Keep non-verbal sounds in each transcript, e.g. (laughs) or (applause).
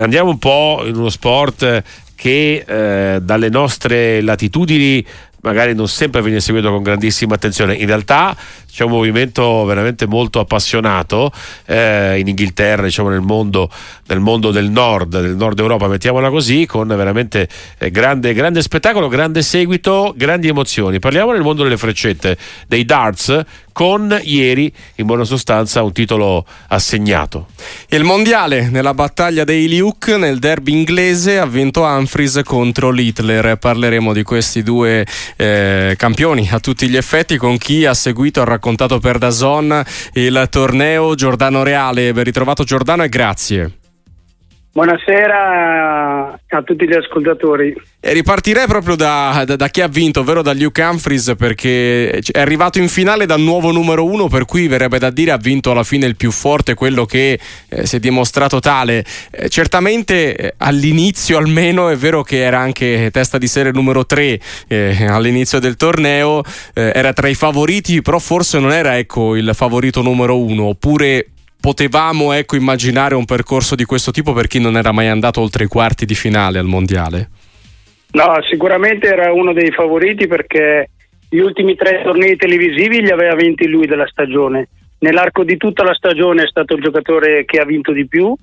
Andiamo un po' in uno sport che eh, dalle nostre latitudini magari non sempre viene seguito con grandissima attenzione. In realtà c'è un movimento veramente molto appassionato eh, in Inghilterra, diciamo nel mondo, nel mondo, del nord, del nord Europa, mettiamola così, con veramente eh, grande, grande spettacolo, grande seguito, grandi emozioni. Parliamo del mondo delle freccette, dei darts, con ieri in buona sostanza un titolo assegnato. Il mondiale nella battaglia dei Liuk nel derby inglese ha vinto Humphries contro l'Hitler. Parleremo di questi due eh, campioni a tutti gli effetti con chi ha seguito e raccontato per Dazon il torneo Giordano Reale. Ben ritrovato Giordano e grazie. Buonasera a tutti gli ascoltatori. E ripartirei proprio da, da, da, chi ha vinto, ovvero da Luke Humphries, perché è arrivato in finale dal nuovo numero uno, per cui verrebbe da dire ha vinto alla fine il più forte, quello che eh, si è dimostrato tale. Eh, certamente eh, all'inizio almeno è vero che era anche testa di serie numero tre eh, all'inizio del torneo, eh, era tra i favoriti, però forse non era ecco, il favorito numero uno, oppure potevamo ecco, immaginare un percorso di questo tipo per chi non era mai andato oltre i quarti di finale al mondiale? No, sicuramente era uno dei favoriti perché gli ultimi tre tornei televisivi li aveva vinti lui della stagione. Nell'arco di tutta la stagione è stato il giocatore che ha vinto di più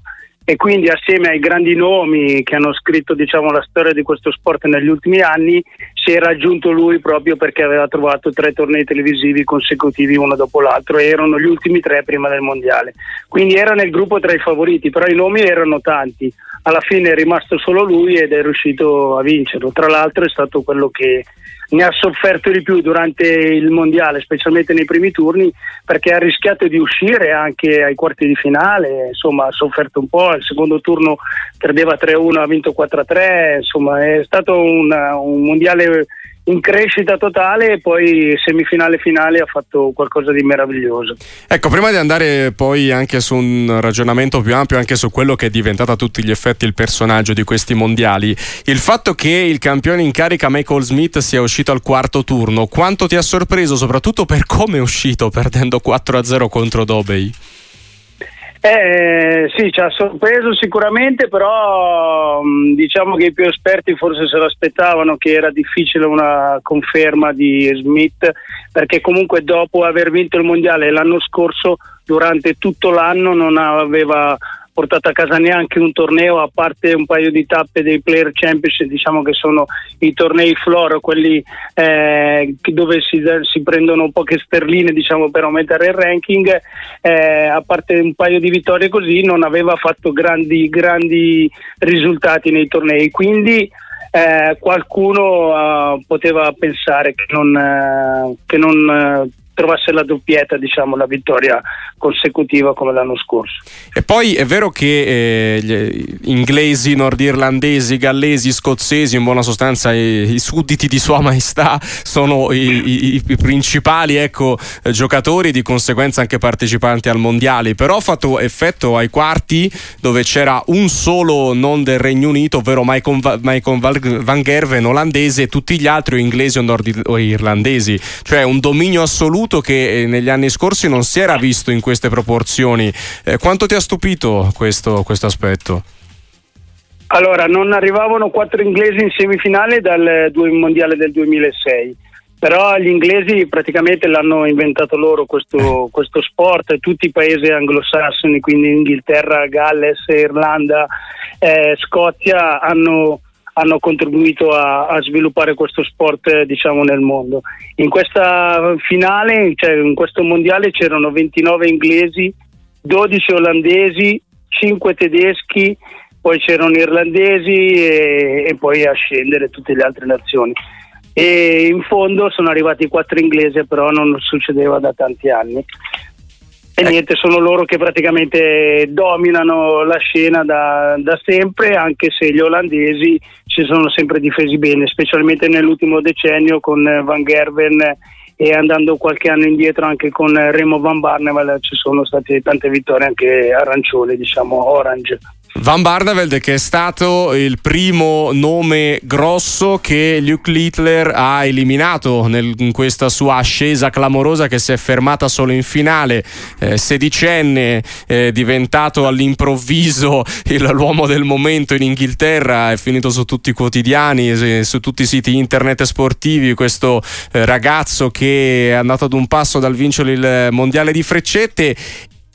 e quindi assieme ai grandi nomi che hanno scritto diciamo, la storia di questo sport negli ultimi anni si è raggiunto lui proprio perché aveva trovato tre tornei televisivi consecutivi uno dopo l'altro e erano gli ultimi tre prima del mondiale. Quindi era nel gruppo tra i favoriti però i nomi erano tanti. Alla fine è rimasto solo lui ed è riuscito a vincerlo. Tra l'altro è stato quello che ne ha sofferto di più durante il mondiale, specialmente nei primi turni, perché ha rischiato di uscire anche ai quarti di finale, insomma ha sofferto un po', il secondo turno perdeva 3-1, ha vinto 4-3, insomma è stato un, un mondiale in crescita totale e poi semifinale finale ha fatto qualcosa di meraviglioso. Ecco, prima di andare poi anche su un ragionamento più ampio, anche su quello che è diventato a tutti gli effetti il personaggio di questi mondiali, il fatto che il campione in carica Michael Smith sia uscito al quarto turno, quanto ti ha sorpreso soprattutto per come è uscito perdendo 4-0 contro Dobey? Eh, sì, ci ha sorpreso sicuramente, però mm, diciamo che i più esperti forse se lo aspettavano che era difficile una conferma di Smith, perché comunque dopo aver vinto il mondiale l'anno scorso, durante tutto l'anno non aveva portato a casa neanche un torneo a parte un paio di tappe dei Player Championship, diciamo che sono i tornei floor, quelli eh, dove si, si, prendono poche sterline diciamo, per aumentare il ranking, eh, a parte un paio di vittorie così non aveva fatto grandi, grandi risultati nei tornei, quindi eh, qualcuno uh, poteva pensare che non, uh, che non uh, trovasse la doppietta, diciamo, la vittoria consecutiva come l'anno scorso. E poi è vero che eh, gli inglesi, nordirlandesi, gallesi, scozzesi, in buona sostanza i, i sudditi di Sua Maestà sono i, i, i principali ecco, giocatori di conseguenza anche partecipanti al mondiale, però ha fatto effetto ai quarti dove c'era un solo non del Regno Unito, ovvero Michael, Michael Van Gerven olandese e tutti gli altri o inglesi o, nord- o irlandesi, cioè un dominio assoluto assoluto che eh, negli anni scorsi non si era visto in queste proporzioni. Eh, quanto ti ha stupito questo, questo aspetto? Allora, non arrivavano quattro inglesi in semifinale dal mondiale del 2006 però gli inglesi praticamente l'hanno inventato loro questo, questo, sport, tutti i paesi anglosassoni, quindi Inghilterra, Galles, Irlanda, eh, Scozia hanno hanno contribuito a, a sviluppare questo sport diciamo, nel mondo. In questa finale, cioè in questo mondiale c'erano 29 inglesi, 12 olandesi, 5 tedeschi, poi c'erano irlandesi e, e poi a scendere tutte le altre nazioni. E in fondo sono arrivati 4 inglesi, però non succedeva da tanti anni. E eh. niente, sono loro che praticamente dominano la scena da, da, sempre, anche se gli olandesi si sono sempre difesi bene, specialmente nell'ultimo decennio con Van Gerven e andando qualche anno indietro anche con Remo Van Barneveld ci sono state tante vittorie anche arancione, diciamo orange. Van Barneveld che è stato il primo nome grosso che Luke Littler ha eliminato nel, in questa sua ascesa clamorosa che si è fermata solo in finale, eh, sedicenne, eh, diventato all'improvviso il, l'uomo del momento in Inghilterra, è finito su tutti i quotidiani, su tutti i siti internet sportivi, questo eh, ragazzo che è andato ad un passo dal vincere il mondiale di freccette,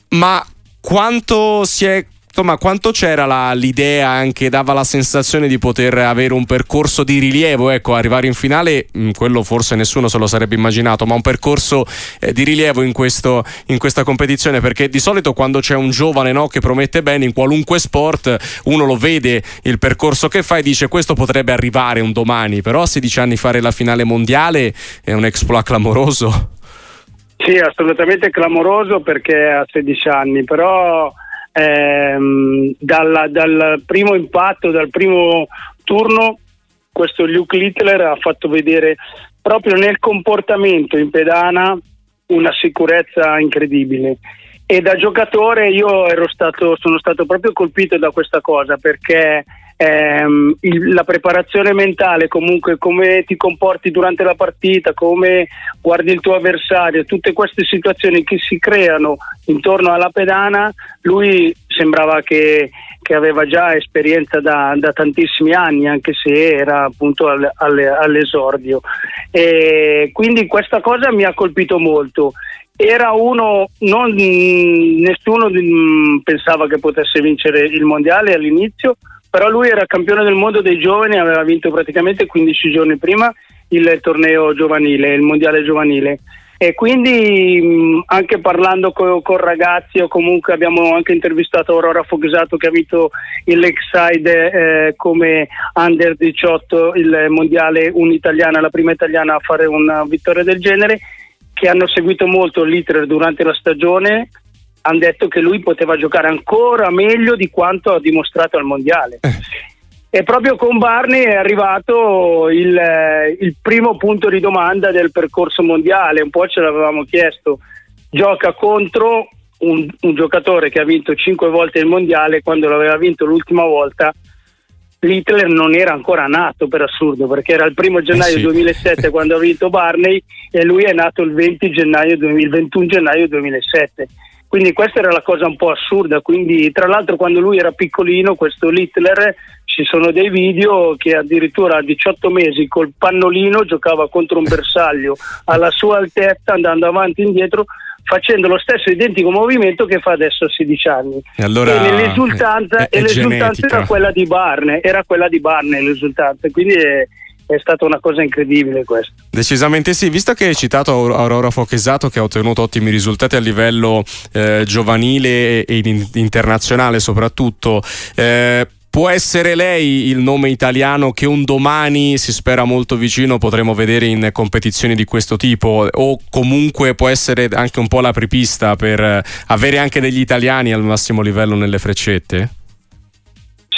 ma quanto si è insomma, quanto c'era la, l'idea anche, dava la sensazione di poter avere un percorso di rilievo, ecco, arrivare in finale, mm, quello forse nessuno se lo sarebbe immaginato, ma un percorso eh, di rilievo in, questo, in, questa competizione, perché di solito quando c'è un giovane no, che promette bene in qualunque sport, uno lo vede il percorso che fa e dice questo potrebbe arrivare un domani, però a 16 anni fare la finale mondiale è un exploit clamoroso. Sì, assolutamente clamoroso perché ha 16 anni, però ehm, dalla, dal primo impatto, dal primo turno, questo Luke Littler ha fatto vedere proprio nel comportamento in pedana una sicurezza incredibile. E da giocatore io stato, sono stato proprio colpito da questa cosa perché ehm, il, la preparazione mentale, comunque come ti comporti durante la partita, come guardi il tuo avversario, tutte queste situazioni che si creano intorno alla pedana, lui sembrava che, che aveva già esperienza da, da, tantissimi anni, anche se era appunto al, al, all'esordio. E quindi questa cosa mi ha colpito molto era uno, non, nessuno pensava che potesse vincere il mondiale all'inizio, però lui era campione del mondo dei giovani, aveva vinto praticamente 15 giorni prima il torneo giovanile, il mondiale giovanile. E quindi anche parlando con, con ragazzi o comunque abbiamo anche intervistato Aurora Fogsato che ha vinto il Lakeside eh, come under 18 il mondiale un'italiana, la prima italiana a fare una vittoria del genere, che hanno seguito molto l'iter durante la stagione hanno detto che lui poteva giocare ancora meglio di quanto ha dimostrato al mondiale. Eh. E proprio con Barney è arrivato il, eh, il, primo punto di domanda del percorso mondiale, un po' ce l'avevamo chiesto. Gioca contro un, un giocatore che ha vinto cinque volte il mondiale, quando l'aveva vinto l'ultima volta Hitler non era ancora nato per assurdo perché era il primo gennaio eh sì. 2007 (laughs) quando ha vinto Barney e lui è nato il 20 gennaio, il 21 gennaio 2007 quindi questa era la cosa un po' assurda. Quindi, tra l'altro, quando lui era piccolino, questo Littler, ci sono dei video che addirittura a 18 mesi col pannolino giocava contro un bersaglio alla sua altezza, andando avanti e indietro facendo lo stesso identico movimento che fa adesso a 16 anni. E, allora e l'esultanza, è, è e l'esultanza era quella di Barne, era quella di Barne l'esultanza, quindi è, è stata una cosa incredibile questo. Decisamente sì, visto che hai citato Aurora Fochesato che ha ottenuto ottimi risultati a livello eh, giovanile e internazionale soprattutto, eh, Può essere lei il nome italiano che un domani si spera molto vicino potremo vedere in competizioni di questo tipo o comunque può essere anche un po' la prepista per avere anche degli italiani al massimo livello nelle freccette?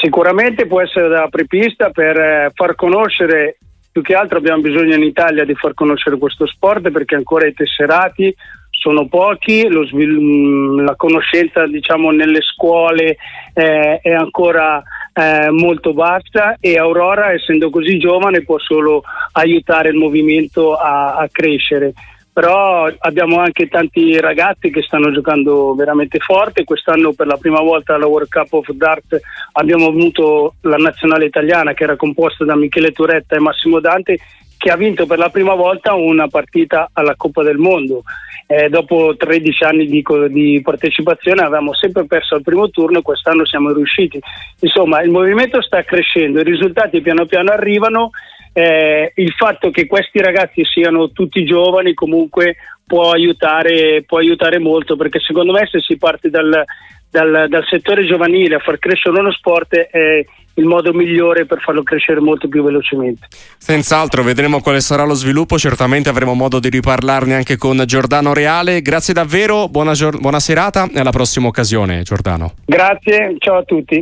Sicuramente può essere da apripista per eh, far conoscere, più che altro abbiamo bisogno in Italia di far conoscere questo sport perché ancora i tesserati sono pochi, svil- mm, la conoscenza diciamo, nelle scuole eh, è ancora eh, molto bassa e Aurora essendo così giovane può solo aiutare il movimento a, a crescere però abbiamo anche tanti ragazzi che stanno giocando veramente forte. Quest'anno per la prima volta alla World Cup of Dart abbiamo avuto la nazionale italiana che era composta da Michele Turetta e Massimo Dante che ha vinto per la prima volta una partita alla Coppa del Mondo. Eh, dopo 13 anni di, di, partecipazione avevamo sempre perso al primo turno e quest'anno siamo riusciti. Insomma, il movimento sta crescendo, i risultati piano piano arrivano eh, il fatto che questi ragazzi siano tutti giovani comunque può aiutare, può aiutare molto perché secondo me se si parte dal, dal, dal, settore giovanile a far crescere uno sport è il modo migliore per farlo crescere molto più velocemente. Senz'altro, vedremo quale sarà lo sviluppo, certamente avremo modo di riparlarne anche con Giordano Reale. Grazie davvero, buona, buona serata e alla prossima occasione Giordano. Grazie, ciao a tutti.